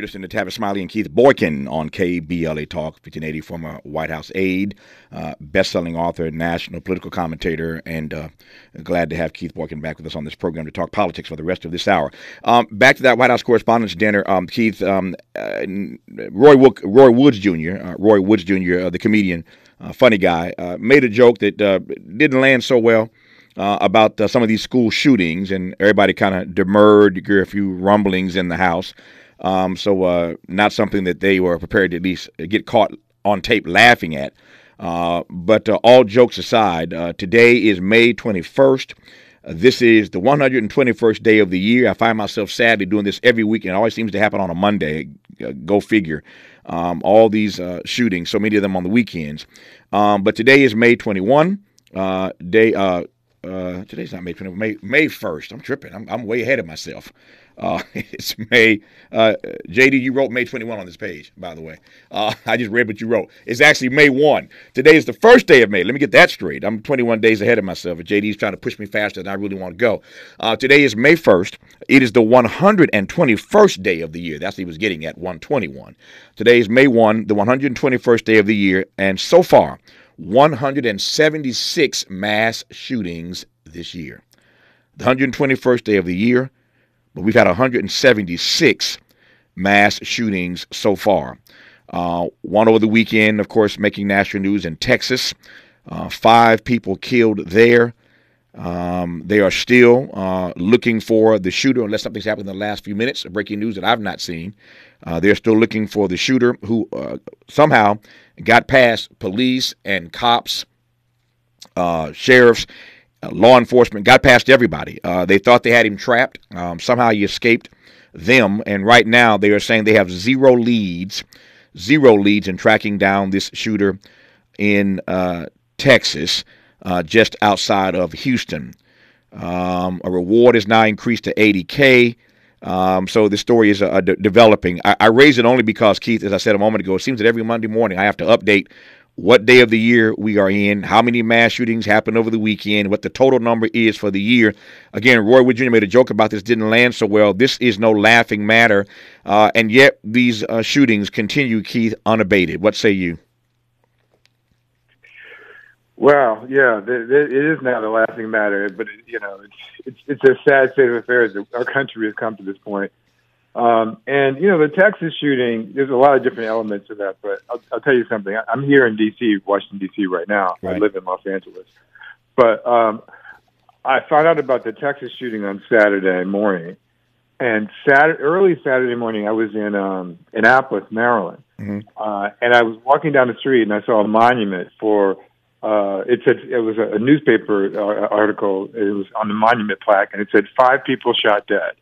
You're listening to Tavis Smiley and Keith Boykin on KBLA Talk, 1580, former White House aide, uh, best-selling author, national political commentator, and uh, glad to have Keith Boykin back with us on this program to talk politics for the rest of this hour. Um, back to that White House Correspondents' Dinner, um, Keith, um, uh, Roy, Roy Woods Jr., uh, Roy Woods Jr., uh, the comedian, uh, funny guy, made a joke that didn't land so well. about some of these school shootings, and everybody kind of demurred. You hear a few rumblings in the House. Um, so uh, not something that they were prepared to at least get caught on tape laughing at. Uh, but uh, all jokes aside, uh, today is May 21st. Uh, this is the 121st day of the year. I find myself sadly doing this every week, and it always seems to happen on a Monday. Uh, go figure. Um, all these shootings, so many of them on the weekends. Um, but today is May 21. day today's not May 21. May May 1st. I'm tripping. I'm, I'm way ahead of myself. Uh, it's May. Uh, JD, you wrote May 21 on this page, by the way. Uh, I just read what you wrote. It's actually May 1. Today is the first day of May. Let me get that straight. I'm 21 days ahead of myself. JD's trying to push me faster than I really want to go. Uh, today is May 1st. It is the 121st day of the year. That's what he was getting at, 121. Today is May 1, the 121st day of the year. And so far, 176 mass shootings this year. The 121st day of the year but we've had 176 mass shootings so far. Uh, one over the weekend, of course, making national news in Texas. Uh, five people killed there. Um, they are still uh, looking for the shooter, unless something's happened in the last few minutes. Breaking news that I've not seen. Uh, they're still looking for the shooter who uh, somehow got past police and cops, uh, sheriffs, uh, law enforcement got past everybody. Uh, they thought they had him trapped. Um, somehow he escaped them, and right now they are saying they have zero leads, zero leads in tracking down this shooter in uh, Texas, just outside of Houston. Um, a reward is now increased to 80k. Um, so the story is uh, developing. I, I raise it only because Keith, as I said a moment ago, it seems that every Monday morning I have to update what day of the year we are in, how many mass shootings happened over the weekend, what the total number is for the year. Again, Roy Wood Jr. made a joke about this, didn't land so well. This is no laughing matter. Uh, and yet these uh, shootings continue, Keith, unabated. What say you? Well, yeah, it is not a laughing matter, but it, you know, it's it's it's a sad state of affairs that our country has come to this point. Um, and you know, the Texas shooting, there's a lot of different elements to that, but I'll, I'll tell you something. I'm here in D.C., Washington D.C. right now. Right. I live in Los Angeles, but um, I found out about the Texas shooting on Saturday morning, and Saturday, early Saturday morning, I was in um, Annapolis, Maryland, mm-hmm. uh, and I was walking down the street and I saw a monument for. Uh, it said it was a, newspaper uh, article. It was on the monument plaque, and it said five people shot dead.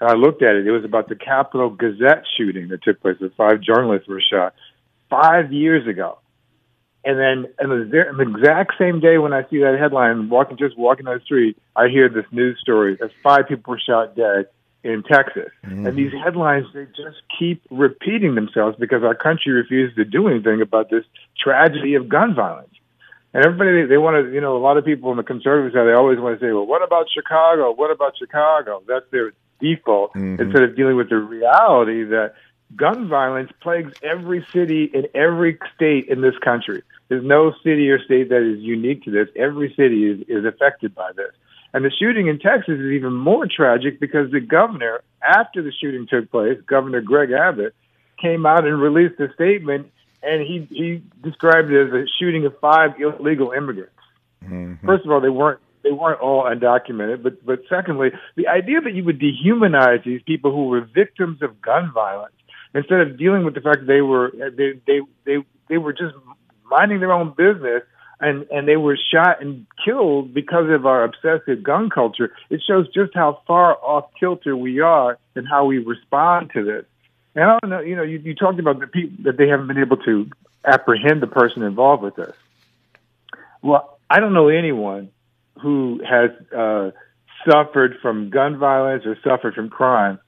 And I looked at it. It was about the Capital Gazette shooting that took place. The five journalists were shot five years ago. And then, and the, the exact same day when I see that headline, walking just walking down the street, I hear this news story that five people were shot dead in Texas. Mm-hmm. And these headlines, they just keep repeating themselves because our country refuses to do anything about this tragedy of gun violence. And everybody, they, want to, you know, a lot of people on the conservative side, they always want to say, well, what about Chicago? What about Chicago? That's their default mm-hmm. instead of dealing with the reality that gun violence plagues every city in every state in this country. There's no city or state that is unique to this. Every city is, is affected by this. And the shooting in Texas is even more tragic because the governor, after the shooting took place, Governor Greg Abbott, came out and released a statement and he, he described it as a shooting of five illegal immigrants. Mm-hmm. First of all, they weren't they weren't all undocumented. But but secondly, the idea that you would dehumanize these people who were victims of gun violence instead of dealing with the fact that they were they they they they were just minding their own business and and they were shot and killed because of our obsessive gun culture. It shows just how far off kilter we are and how we respond to this. And I don't know, you know, you, you talked about the people that they haven't been able to apprehend the person involved with this. Well, I don't know anyone who has uh, suffered from gun violence or suffered from crime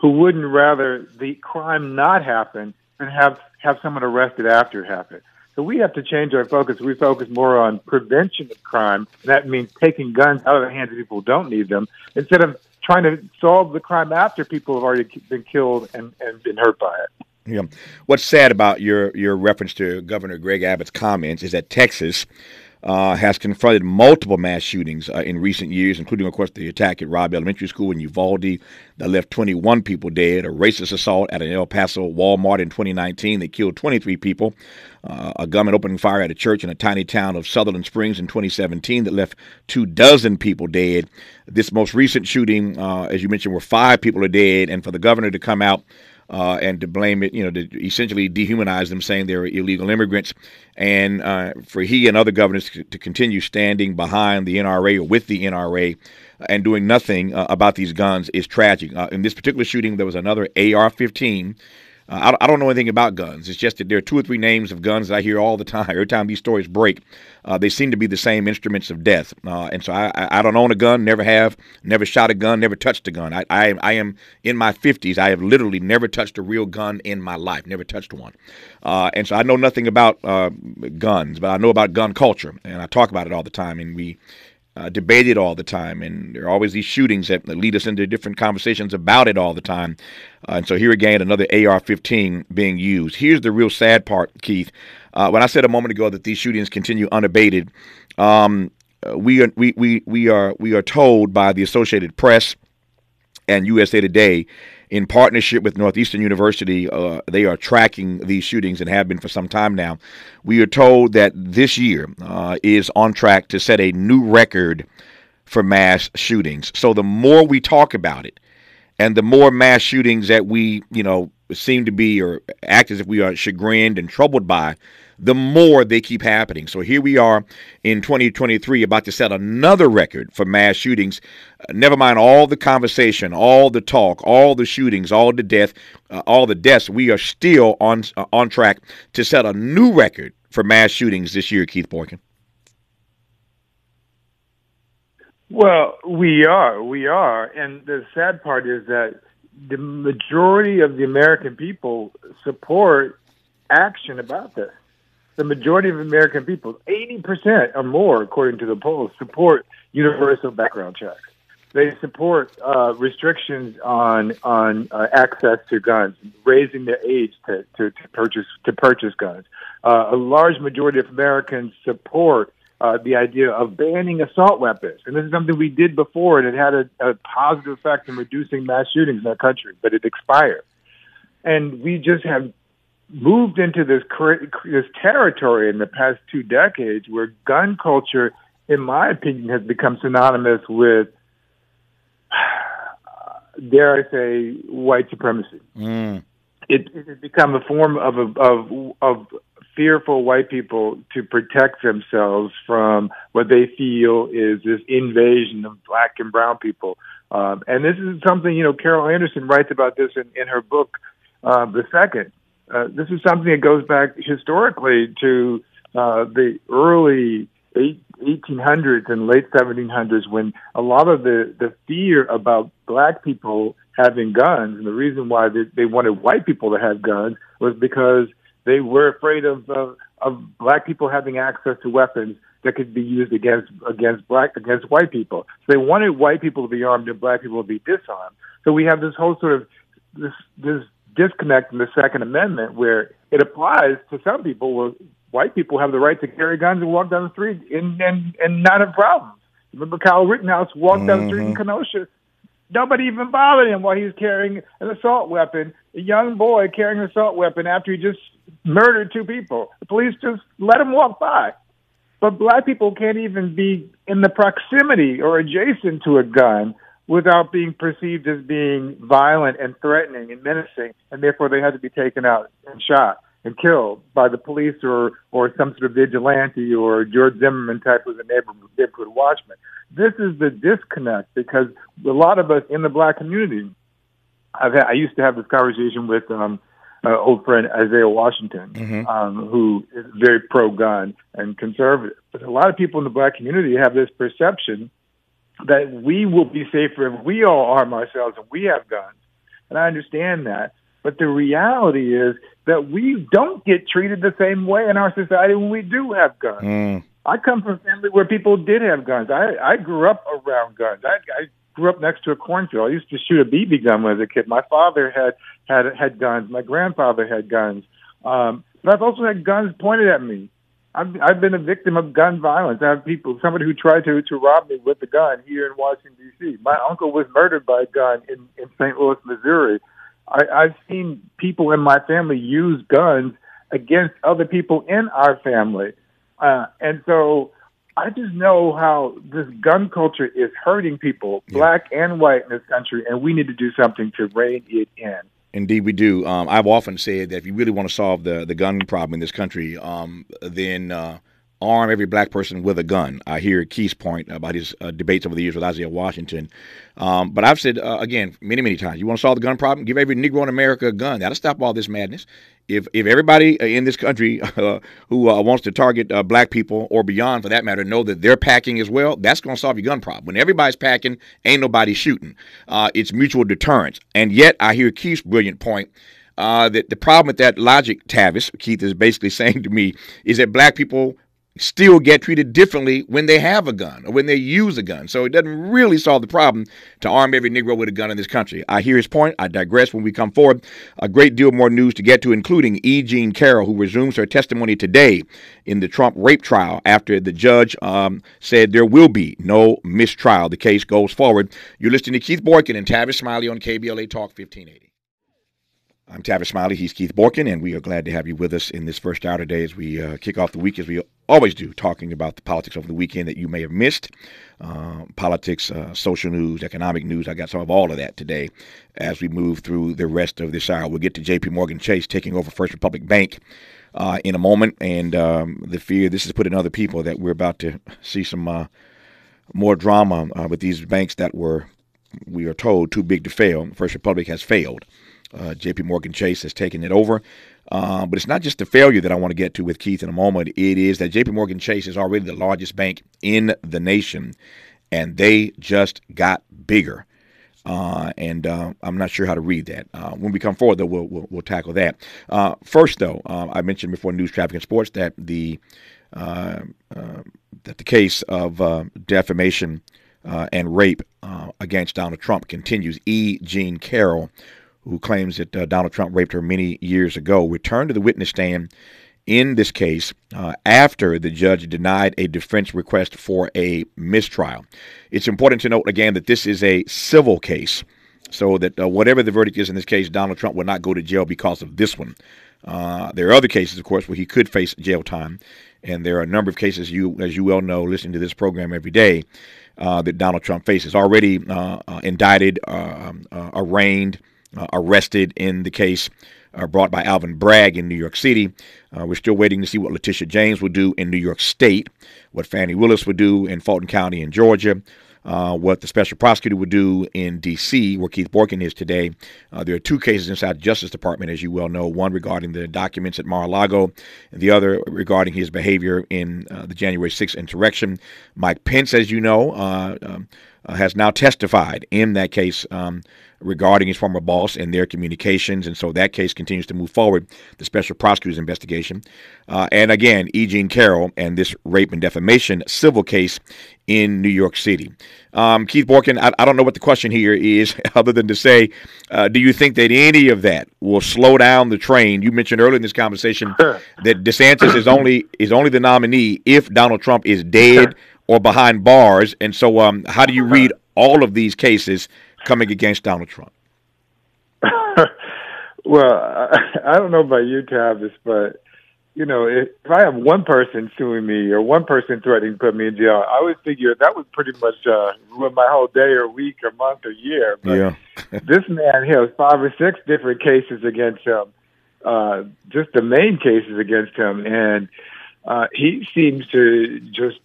who wouldn't rather the crime not happen than have have someone arrested after it happened. So we have to change our focus. We focus more on prevention of crime, that means taking guns out of the hands of people who don't need them, instead of trying to solve the crime after people have already been killed and, and been hurt by it. Yeah. What's sad about your your reference to Governor Greg Abbott's comments is that Texas uh, has confronted multiple mass shootings uh, in recent years, including, of course, the attack at Robb Elementary School in Uvalde that left 21 people dead, a racist assault at an El Paso Walmart in 2019 that killed 23 people, uh, a gunman opening fire at a church in a tiny town of Sutherland Springs in 2017 that left two dozen people dead. This most recent shooting, uh, as you mentioned, where five people are dead, and for the governor to come out uh, and to blame it, you know, to essentially dehumanize them, saying they're illegal immigrants, and uh, for he and other governors to, continue standing behind the NRA or with the NRA and doing nothing uh, about these guns is tragic. Uh, in this particular shooting, there was another AR-15 uh, I, I, don't know anything about guns. It's just that there are two or three names of guns that I hear all the time. Every time these stories break, uh, they seem to be the same instruments of death. Uh, and so I, I, don't own a gun, never have, never shot a gun, never touched a gun. I, I, I am in my 50s. I have literally never touched a real gun in my life, never touched one. Uh, and so I know nothing about uh, guns, but I know about gun culture, and I talk about it all the time. And we uh, debated all the time, and there are always these shootings that lead us into different conversations about it all the time. Uh, and so here again, another AR-15 being used. Here's the real sad part, Keith. Uh, when I said a moment ago that these shootings continue unabated, um, uh, we are we, we we are we are told by the Associated Press and USA Today in partnership with Northeastern University, uh, they are tracking these shootings and have been for some time now. We are told that this year uh, is on track to set a new record for mass shootings. So the more we talk about it, and the more mass shootings that we, you know, seem to be or act as if we are chagrined and troubled by, the more they keep happening. So here we are in 2023 about to set another record for mass shootings. Uh, never mind all the conversation, all the talk, all the shootings, all the death, uh, all the deaths. We are still on uh, on track to set a new record for mass shootings this year, Keith Boykin. Well, we are, we are, and the sad part is that the majority of the American people support action about this the majority of American people, 80% or more, according to the polls, support universal background checks. They support uh, restrictions on on uh, access to guns, raising the age to, to, to purchase to purchase guns. Uh, a large majority of Americans support uh, the idea of banning assault weapons, and this is something we did before, and it had a, a positive effect in reducing mass shootings in our country, but it expired. And we just have moved into this this territory in the past two decades where gun culture, in my opinion, has become synonymous with, dare I say, white supremacy. Mm. It, it has become a form of of of fearful white people to protect themselves from what they feel is this invasion of black and brown people. Um, and this is something, you know, Carol Anderson writes about this in, in her book, uh, The Second. Uh, this is something that goes back historically to uh, the early 1800s and late 1700s when a lot of the, the fear about black people having guns and the reason why they, they wanted white people to have guns was because they were afraid of, uh, of black people having access to weapons that could be used against against black against white people. So they wanted white people to be armed and black people to be disarmed. So we have this whole sort of this this disconnect in the Second Amendment where it applies to some people where white people have the right to carry guns and walk down the street and and, and not have problems. Remember Kyle Rittenhouse walked mm-hmm. down the street in mm-hmm. Kenosha. Nobody even bothered him while he was carrying an assault weapon, a young boy carrying an assault weapon after he just murdered two people. The police just let him walk by. But black people can't even be in the proximity or adjacent to a gun without being perceived as being violent and threatening and menacing, and therefore they had to be taken out and shot and killed by the police or or some sort of vigilante or George Zimmerman type of a neighborhood, neighborhood watchman. This is the disconnect because a lot of us in the black community, I've had, I used to have this conversation with um, uh, old friend Isaiah Washington, mm-hmm. um, who is very pro-gun and conservative. But a lot of people in the black community have this perception that we will be safer if we all arm ourselves and we have guns. And I understand that. But the reality is that we don't get treated the same way in our society when we do have guns. Mm. I come from a family where people did have guns. I, I grew up around guns. I, I grew up next to a cornfield. I used to shoot a BB gun when I was a kid. My father had had had guns. My grandfather had guns. Um, but I've also had guns pointed at me. I've, I've been a victim of gun violence. I have people, somebody who tried to, to rob me with a gun here in Washington, D.C. My uncle was murdered by a gun in, in St. Louis, Missouri. I, I've seen people in my family use guns against other people in our family. Uh, and so I just know how this gun culture is hurting people, yeah. black and white in this country, and we need to do something to rein it in. Indeed, we do. Um, I've often said that if you really want to solve the the gun problem in this country, um, then uh, arm every black person with a gun. I hear Keith's point about his uh, debates over the years with Isaiah Washington. Um, but I've said, uh, again, many, many times, you want to solve the gun problem? Give every Negro in America a gun. That'll stop all this madness. If, if everybody uh, in this country uh, who uh, wants to target uh, black people or beyond, for that matter, know that they're packing as well, that's going to solve your gun problem. When everybody's packing, ain't nobody shooting. it's mutual deterrence. And yet, I hear Keith's brilliant point uh, that the problem with that logic, Tavis, Keith is basically saying to me, is that black people still get treated differently when they have a gun or when they use a gun. So it doesn't really solve the problem to arm every Negro with a gun in this country. I hear his point. I digress when we come forward. A great deal more news to get to, including E. Jean Carroll, who resumes her testimony today in the Trump rape trial after the judge um, said there will be no mistrial. The case goes forward. You're listening to Keith Boykin and Tavis Smiley on KBLA Talk 1580. I'm Tavis Smiley. He's Keith Boykin, and we are glad to have you with us in this first hour today as we uh, kick off the week, as we always do, talking about the politics over the weekend that you may have missed. Uh, politics, uh, social news, economic news. I got some of all of that today as we move through the rest of this hour. We'll get to J.P. Morgan Chase taking over First Republic Bank uh, in a moment, and um, the fear this has put in other people that we're about to see some uh, more drama uh, with these banks that were, we are told, too big to fail. First Republic has failed. Uh, J.P. Morgan Chase has taken it over. Uh, but it's not just the failure that I want to get to with Keith in a moment. It is that J.P. Morgan Chase is already the largest bank in the nation, and they just got bigger. Uh, and uh, I'm not sure how to read that. Uh, when we come forward, though, we'll, we'll, we'll tackle that. Uh, first, though, uh, I mentioned before news, traffic, and sports that the uh, that the case of defamation and rape against Donald Trump continues. E. Jean Carroll who claims that uh, Donald Trump raped her many years ago, returned to the witness stand in this case uh, after the judge denied a defense request for a mistrial. It's important to note again that this is a civil case, so that uh, whatever the verdict is in this case, Donald Trump will not go to jail because of this one. Uh, there are other cases, of course, where he could face jail time, and there are a number of cases you, as you well know, listening to this program every day, uh, that Donald Trump faces. Already uh, indicted, um, arraigned uh, arrested in the case uh, brought by Alvin Bragg in New York City. Uh, we're still waiting to see what Letitia James will do in New York State, what Fani Willis would do in Fulton County in Georgia. Uh, what the special prosecutor would do in D.C., where Keith Boykin is today. Uh, there are two cases inside the Justice Department, as you well know one regarding the documents at Mar a Lago, and the other regarding his behavior in uh, the January 6th insurrection. Mike Pence, as you know, uh, um, uh, has now testified in that case um, regarding his former boss and their communications. And so that case continues to move forward, the special prosecutor's investigation. Uh, and again, E. Jean Carroll and this rape and defamation civil case in New York City. Um, Keith Boykin, I, I, don't know what the question here is, other than to say, uh, do you think that any of that will slow down the train? You mentioned earlier in this conversation that DeSantis is only is only the nominee if Donald Trump is dead or behind bars. And so, um, how do you read all of these cases coming against Donald Trump? well, I, don't know about you, Tavis, but you know, if, if I have one person suing me or one person threatening to put me in jail, I would figure that would pretty much uh, ruin my whole day or week or month or year. But yeah. this man has five or six different cases against him, uh, just the main cases against him, and uh, he seems to just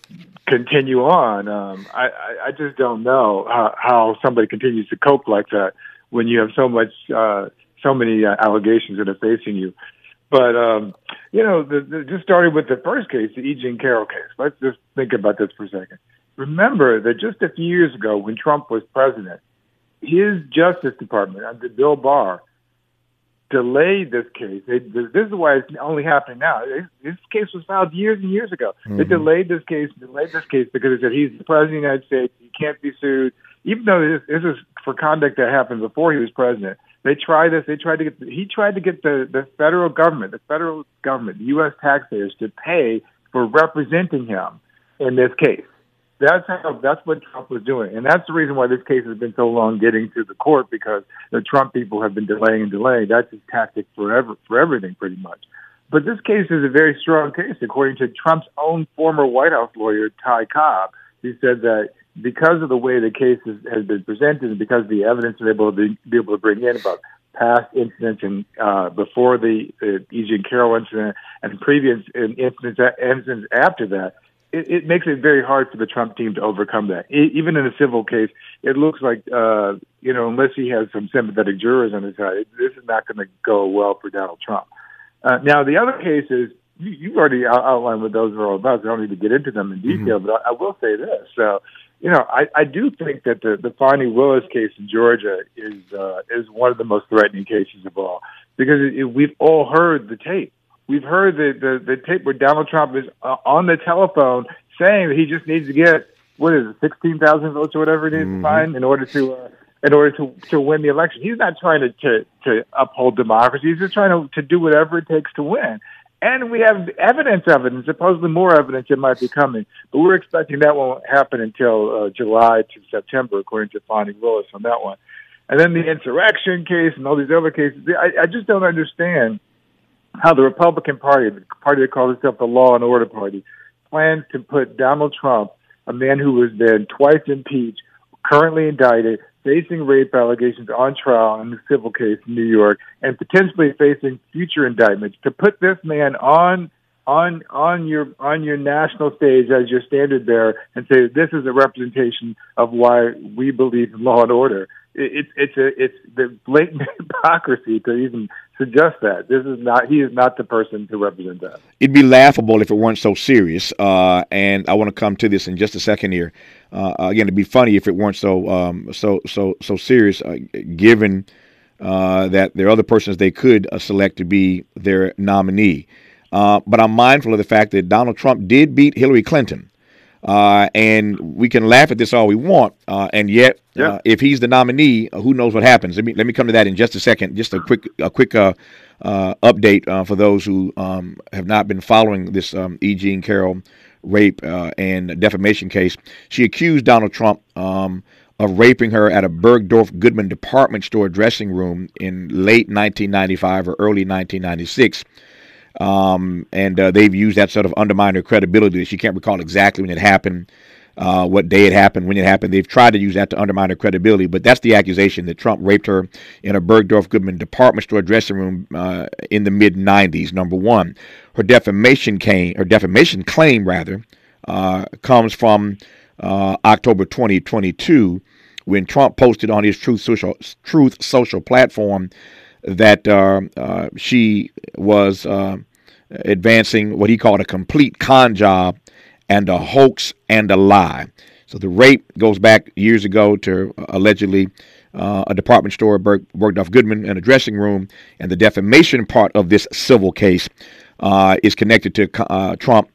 continue on. Um, I, I just don't know how, how somebody continues to cope like that when you have so much, uh, so many uh, allegations that are facing you. But um, you know, the, the, just starting with the first case, the E. Jean Carroll case. Let's just think about this for a second. Remember that just a few years ago, when Trump was president, his Justice Department under Bill Barr delayed this case. They, this is why it's only happening now. This case was filed years and years ago. Mm-hmm. They delayed this case, delayed this case because they said he's the president of the United States. He can't be sued. even though this, this is for conduct that happened before he was president, they tried this. They tried to get. He tried to get the the federal government, the federal government, the U.S. taxpayers to pay for representing him in this case. That's how. That's what Trump was doing, and that's the reason why this case has been so long getting to the court because the Trump people have been delaying and delaying. That's his tactic forever for everything, pretty much. But this case is a very strong case, according to Trump's own former White House lawyer, Ty Cobb. He said that because of the way the case has, has been presented and because the evidence they're able to be, be able to bring in about past incidents and uh, before the, the E. Jean Carroll incident and previous incidents, incidents after that, it, it makes it very hard for the Trump team to overcome that. It, even in a civil case, it looks like uh, you know unless he has some sympathetic jurors on his side, this is not going to go well for Donald Trump. Uh, now the other cases you, you've already outlined what those are all about. So I don't need to get into them in detail, mm-hmm. but I, I will say this. So you know, I, I do think that the, the Fani Willis case in Georgia is uh, is one of the most threatening cases of all because it, it, we've all heard the tape. We've heard the, the, the tape where Donald Trump is uh, on the telephone saying that he just needs to get what is it, sixteen thousand votes or whatever it is mm-hmm. find in order to uh, in order to to win the election. He's not trying to to, to uphold democracy. He's just trying to, to do whatever it takes to win. And we have evidence of it, and supposedly more evidence that might be coming. But we're expecting that won't happen until uh, July to September, according to Fani Willis on that one. And then the insurrection case and all these other cases. I, I just don't understand how the Republican Party, the party that calls itself the Law and Order Party, plans to put Donald Trump, a man who was then twice impeached, currently indicted, facing rape allegations on trial in the civil case in New York and potentially facing future indictments to put this man on on on your on your national stage as your standard bearer and say this is a representation of why we believe in law and order. It's it's a it's the blatant hypocrisy to even suggest that this is not he is not the person to represent that. It'd be laughable if it weren't so serious. Uh, and I want to come to this in just a second here. Uh, again, it'd be funny if it weren't so um, so so so serious, uh, given uh, that there are other persons they could uh, select to be their nominee. Uh, but I'm mindful of the fact that Donald Trump did beat Hillary Clinton. Uh, and we can laugh at this all we want, uh, and yet, yeah. uh, if he's the nominee, uh, who knows what happens? Let me let me come to that in just a second. Just a quick a quick uh, uh, update for those who um, have not been following this um, E. Jean Carroll rape and defamation case. She accused Donald Trump um, of raping her at a Bergdorf Goodman department store dressing room in late 1995 or early 1996. Um, and uh, they've used that sort of undermine her credibility. She can't recall exactly when it happened, uh, what day it happened, when it happened. They've tried to use that to undermine her credibility, but that's the accusation that Trump raped her in a Bergdorf Goodman department store dressing room uh, in the mid 90s. Number one, her defamation came, her defamation claim rather, uh, comes from uh, October 2022 when Trump posted on his Truth Social Truth Social platform that uh, uh, she was uh, advancing what he called a complete con job and a hoax and a lie. So the rape goes back years ago to uh, allegedly uh, a department store, Berg, Bergdorf Goodman, in a dressing room, and the defamation part of this civil case uh, is connected to Trump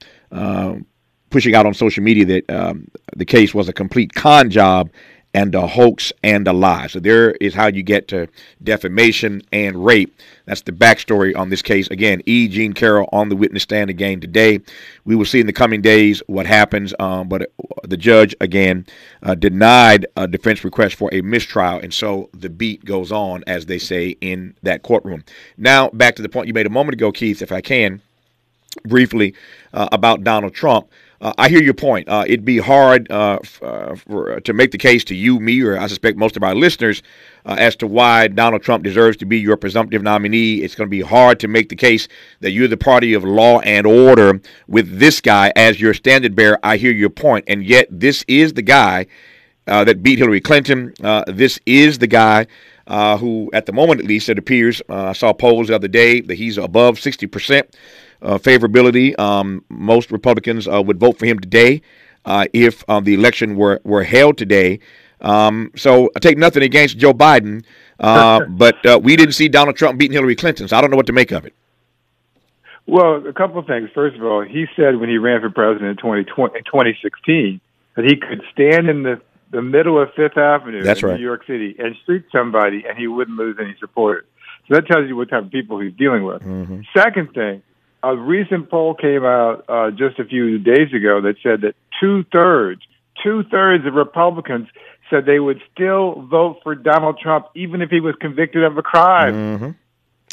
pushing out on social media that um, the case was a complete con job and a hoax and a lie. So there is how you get to defamation and rape. That's the backstory on this case. Again, E. Jean Carroll on the witness stand again today. We will see in the coming days what happens. Um, but the judge again uh, denied a defense request for a mistrial, and so the beat goes on, as they say in that courtroom. Now back to the point you made a moment ago, Keith, if I can briefly uh, about Donald Trump. Uh, I hear your point. Uh, it'd be hard uh, uh, for, uh, to make the case to you, me, or I suspect most of our listeners uh, as to why Donald Trump deserves to be your presumptive nominee. It's going to be hard to make the case that you're the party of law and order with this guy as your standard bearer. I hear your point. point, and yet this is the guy that beat Hillary Clinton. this is the guy. who, at the moment at least, it appears, I saw polls the other day that he's above 60 percent uh, favorability. Um, most Republicans uh, would vote for him today uh, if uh, the election were, were held today. Um, so I take nothing against Joe Biden, uh, but uh, we didn't see Donald Trump beating Hillary Clinton, so I don't know what to make of it. Well, a couple of things. First of all, he said when he ran for president in 2020, 2016 that he could stand in the the middle of Fifth Avenue That's in right. New York City and shoot somebody, and he wouldn't lose any supporters. So that tells you what type of people he's dealing with. Mhm. Second thing, a recent poll came out uh, just a few days ago that said that two thirds, two thirds of Republicans said they would still vote for Donald Trump even if he was convicted of a crime. Mhm.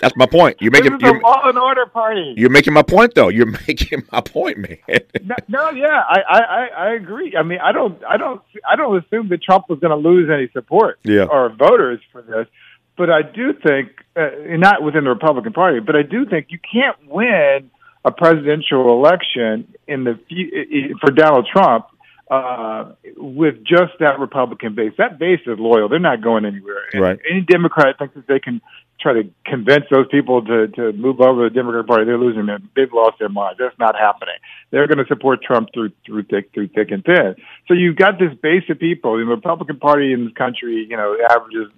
That's my point. You're This making is a you're, law and order party. you're making my point though. You're making my point, man. No, no, yeah, I, I, I- I agree. I mean, I don't, I don't, I don't assume that Trump was going to lose any support Yeah. or voters for this, but I do think, uh, not within the Republican Party, but I do think you can't win a presidential election in the for Donald Trump uh, with just that Republican base. That base is loyal; they're not going anywhere. Right. Any Democrat thinks that they can try to convince those people to to move over to the Democratic Party. They're losing their they've lost their minds. That's not happening. They're going to support Trump through through thick through thick and thin. So you've got this base of people. The Republican Party in this country, you know, averages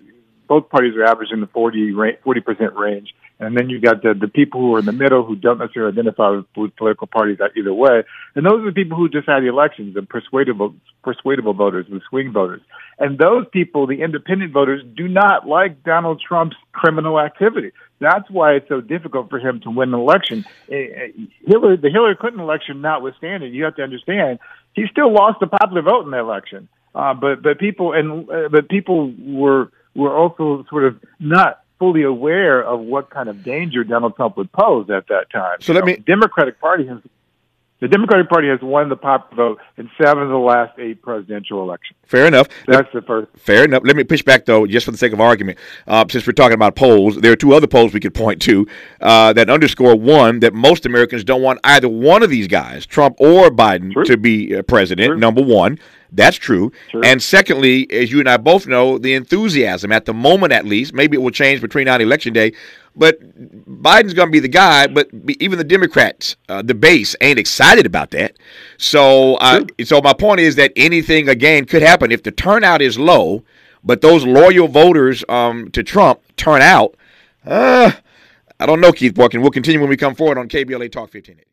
both parties are averaging the 40 percent range, and then you've got the the people who are in the middle who don't necessarily identify with, with political parties either way, and those are the people who just had the elections, the persuadable persuadable voters, the swing voters, and those people, the independent voters, do not like Donald Trump's criminal activity. That's why it's so difficult for him to win an election. Eh, eh, Hillary, the Hillary Clinton election notwithstanding, you have to understand he still lost the popular vote in the election. Uh, but but people and uh, but people were were also sort of not fully aware of what kind of danger Donald Trump would pose at that time. So let know, me- Democratic Party has the Democratic Party has won the popular vote in seven of the last eight presidential elections. Fair enough. That's the first. Fair enough. Let me push back though, just for the sake of argument. Uh, since we're talking about polls, there are two other polls we could point to uh, that underscore one that most Americans don't want either one of these guys, Trump or Biden, True. to be uh, president. True. Number one, that's true. True. And secondly, as you and I both know, the enthusiasm at the moment, at least, maybe it will change between now and election day. But Biden's going to be the guy. But even the Democrats, uh, the base, ain't excited about that. So, uh, so my point is that anything again could happen if the turnout is low, but those loyal voters um, to Trump turn out. Uh, I don't know, Keith Boykin. We'll continue when we come forward on KBLA Talk 1580.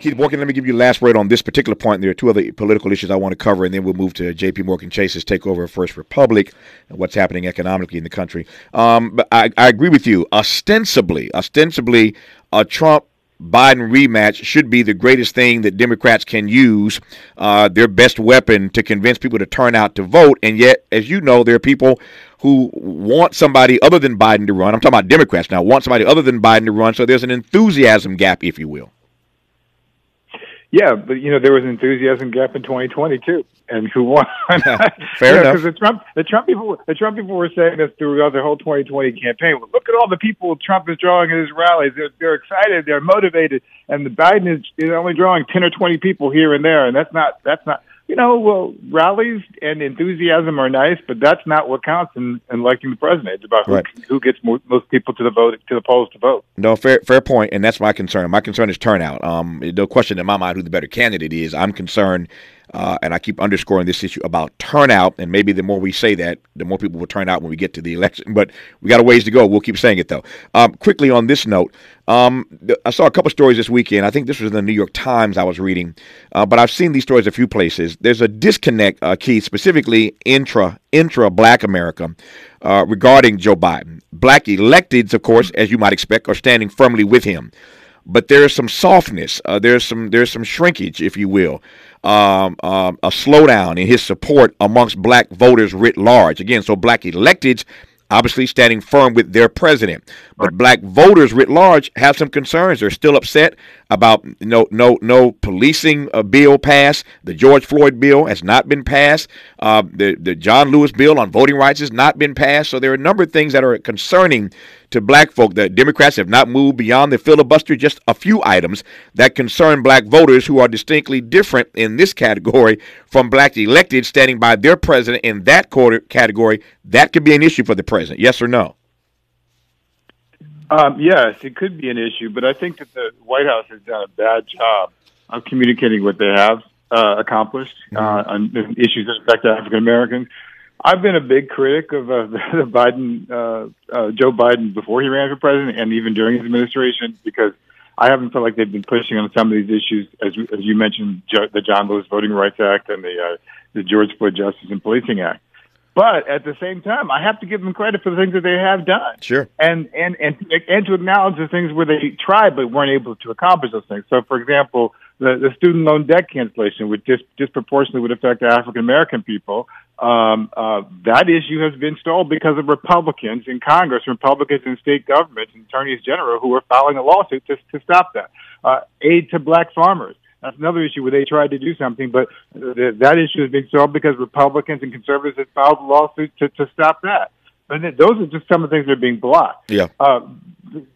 Keith Boykin, let me give you last word on this particular point. There are two other political issues I want to cover, and then we'll move to J.P. Morgan Chase's takeover of First Republic and what's happening economically in the country. Um, but I, I agree with you. Ostensibly, ostensibly, a Trump Biden rematch should be the greatest thing that Democrats can use, uh, their best weapon to convince people to turn out to vote. And yet, as you know, there are people who want somebody other than Biden to run. I'm talking about Democrats now, want somebody other than Biden to run. So there's an enthusiasm gap, if you will. Yeah, but you know there was an enthusiasm gap in 2020 too, and who won? Fair enough. Because the Trump, the Trump people, the Trump people were saying this throughout the whole 2020 campaign. Well, look at all the people Trump is drawing at his rallies. They're, they're excited, they're motivated, and the Biden is, is only drawing 10 or 20 people here and there, and that's not that's not. You know, well, rallies and enthusiasm are nice, but that's not what counts in, in electing the president. It's about who, Right. who gets mo- most people to the vote to the polls to vote. No, fair fair point, and that's my concern. My concern is turnout. Um, no question in my mind who the better candidate is. I'm concerned, uh, and I keep underscoring this issue about turnout. And maybe the more we say that, the more people will turn out when we get to the election. But we got a ways to go. We'll keep saying it though. Um, quickly on this note, um, I saw a couple stories this weekend. I think this was in the New York Times I was reading, uh, but I've seen these stories a few places. There's a disconnect, uh, Keith, specifically intra intra Black America uh, regarding Joe Biden. Black electeds, of course, as you might expect, are standing firmly with him. But there's some softness. Uh, there's some there's some shrinkage, if you will, um, um, a slowdown in his support amongst black voters writ large. Again, so black electeds obviously standing firm with their president. But black voters writ large have some concerns. They're still upset about no no no policing uh, bill passed. The George Floyd bill has not been passed. Uh, the the John Lewis bill on voting rights has not been passed. So there are a number of things that are concerning to black folk. The Democrats have not moved beyond the filibuster. Just a few items that concern black voters who are distinctly different in this category from black elected standing by their president in that quarter category. That could be an issue for the president. Yes or no? Um, yes, it could be an issue, but I think that the White House has done a bad job of communicating what they have uh, accomplished uh, on issues that affect African Americans. I've been a big critic of uh, the Biden, uh, uh, Joe Biden, before he ran for president, and even during his administration, because I haven't felt like they've been pushing on some of these issues, as as you mentioned, the John Lewis Voting Rights Act and the uh, the George Floyd Justice and Policing Act. But at the same time, I have to give them credit for the things that they have done. Sure. And and and and to acknowledge the things where they tried but weren't able to accomplish those things. So, for example, the, the student loan debt cancellation, which dis- disproportionately would affect African American people, um, uh, that issue has been stalled because of Republicans in Congress, Republicans in state governments, and attorneys general who are filing a lawsuit to, to stop that. Uh, aid to black farmers. That's another issue where they tried to do something, but th- that issue has been solved because Republicans and conservatives have filed lawsuits to, to stop that. But those are just some of the things that are being blocked. Yeah. Uh,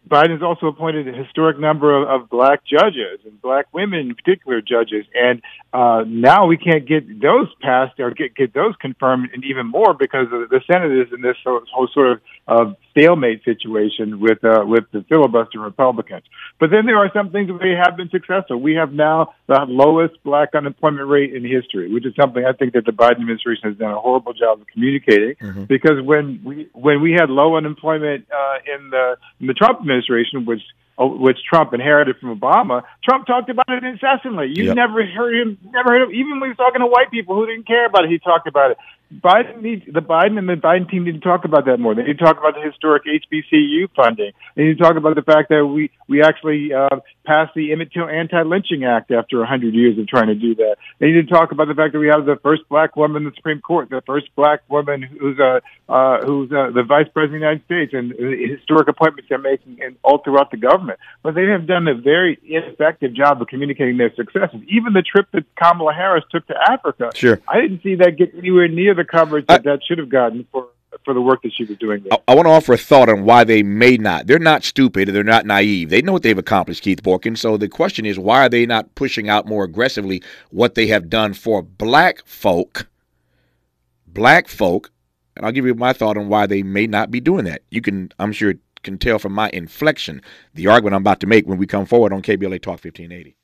Biden has also appointed a historic number of, of black judges and black women, in particular, judges. And uh, now we can't get those passed or get get those confirmed, and even more because the Senate is in this whole sort of uh, stalemate situation with uh, with the filibuster Republicans. But then there are some things that they have been successful. We have now the lowest black unemployment rate in history, which is something I think that the Biden administration has done a horrible job of communicating. Mm-hmm. Because when we when we had low unemployment uh, in the in the Trump administration, which which Trump inherited from Obama, Trump talked about it incessantly. You yep. never heard him, never heard him, even when he was talking to white people who didn't care about it, he talked about it. Biden needs the Biden and the Biden team need to talk about that more. They need to talk about the historic HBCU funding. They need to talk about the fact that we we actually uh, passed the Emmett Till Anti-Lynching Act after a hundred years of trying to do that. They need to talk about the fact that we have the first black woman in the Supreme Court, the first black woman who's uh, uh, who's uh, the vice president of the United States, and the historic appointments they're making and all throughout the government. But they have done a very ineffective job of communicating their successes. Even the trip that Kamala Harris took to Africa, sure, I didn't see that get anywhere near the coverage that I, that should have gotten for for the work that she was doing there. I, I, want to offer a thought on why they may not. They're not stupid. They're not naive. They know what they've accomplished, Keith Boykin. So the question is, why are they not pushing out more aggressively what they have done for black folk? Black folk, and I'll give you my thought on why they may not be doing that. You can, I'm sure, can tell from my inflection the argument I'm about to make when we come forward on KBLA Talk 1580.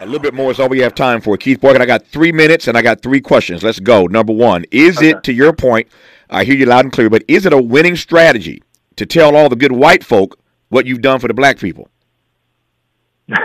A little bit more is all we have time for. Keith Boykin, I got three minutes and I got three questions. Let's go. Number one, is okay. it, to your point, I hear you loud and clear, but is it a winning strategy to tell all the good white folk what you've done for the black people?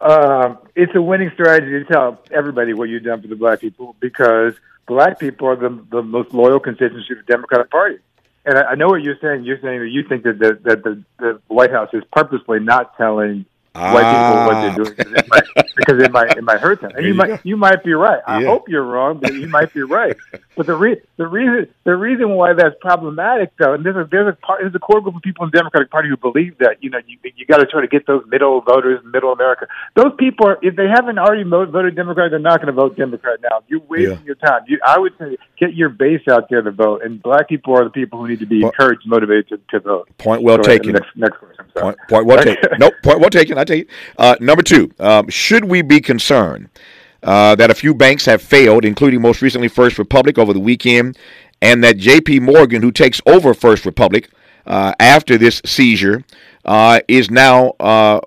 um, it's a winning strategy to tell everybody what you've done for the black people because black people are the, the most loyal constituency of the Democratic Party. And I, I know what you're saying. You're saying that you think that the, that the, the White House is purposely not telling ah. white people what they're doing because it might, because it might, it might hurt them. And you, you might go. you might be right. I yeah. hope you're wrong, but you might be right. But the re- the reason the reason why that's problematic though, and there's a there's a part there's a core group of people in the Democratic Party who believe that you know you you got to try to get those middle voters, middle America. Those people are if they haven't already voted Democrat, they're not going to vote Democrat now. You're wasting yeah. your time. You, I would say get your base out there to vote, and black people are the people who need to be point, encouraged, motivated to, to vote. Point well taken. Next, next question. Point, point well taken. nope. Point well taken. I take it. Uh, number two, um, should we be concerned uh, that a few banks have failed, including most recently First Republic over the weekend, and that J.P. Morgan, who takes over First Republic uh, after this seizure, uh, is now uh,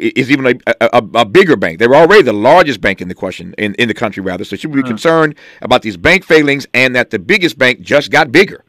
is even a, a, a, bigger bank. They were already the largest bank in the question in, in the country, rather. So should we be hmm. concerned about these bank failings and that the biggest bank just got bigger?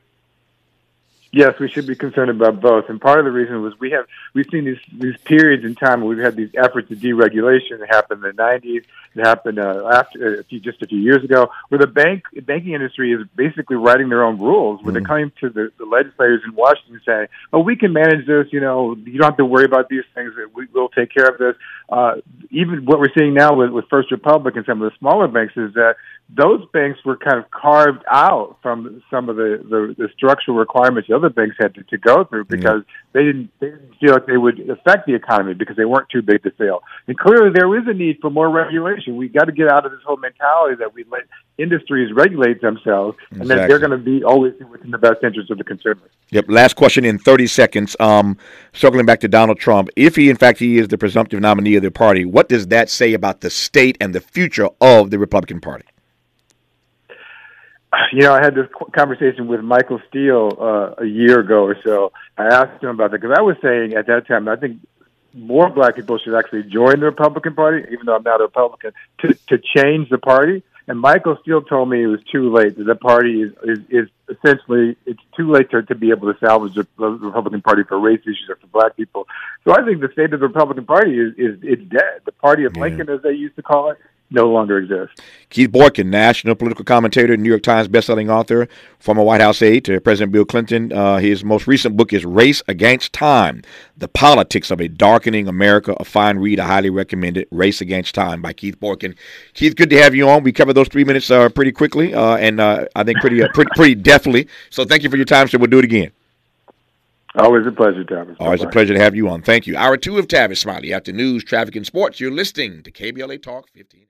Yes, we should be concerned about both. And part of the reason was we have we've seen these these periods in time where we've had these efforts of deregulation. that happened in the '90s. It happened uh, after uh, a few, just a few years ago, where the bank banking industry is basically writing their own rules. Where mm. they're coming to the, the legislators in Washington saying, "Oh, we can manage this. You know, you don't have to worry about these things. We will take care of this." Uh, even what we're seeing now with, with First Republic and some of the smaller banks is that those banks were kind of carved out from some of the, the, the structural requirements the other banks had to, to go through because mm-hmm. they didn't they didn't feel like they would affect the economy because they weren't too big to fail. And clearly there is a need for more regulation. We've got to get out of this whole mentality that we let industries regulate themselves exactly. and that they're going to be always within the best interest of the consumer. Yep. Last question in 30 seconds. Um, circling back to Donald Trump, if he in fact he is the presumptive nominee of the party, what does that say about the state and the future of the Republican Party? you know, I had this conversation with Michael Steele uh, a year ago or so. I asked him about that because I was saying at that time, I think more black people should actually join the Republican Party, even though I'm not a Republican, to to change the party. And Michael Steele told me it was too late. That the party is, is, is essentially it's too late to, to be able to salvage the, Republican Party for race issues or for black people. So I think the state of the Republican Party is is it's dead. The party of Lincoln, as they used to call it, no longer exists. Keith Boykin, national political commentator, New York Times bestselling author, former White House aide to President Bill Clinton. Uh, his most recent book is Race Against Time The Politics of a Darkening America. A fine read. I highly recommend it. Race Against Time by Keith Boykin. Keith, good to have you on. We covered those three minutes uh, pretty quickly uh, and uh, I think pretty, uh, pretty, pretty deftly. So thank you for your time, sir. We'll do it again. Always a pleasure, Tavis. Always Bye-bye. a pleasure to have you on. Thank you. Hour two of Tavis Smiley after news, traffic, and sports. You're listening to KBLA Talk 15.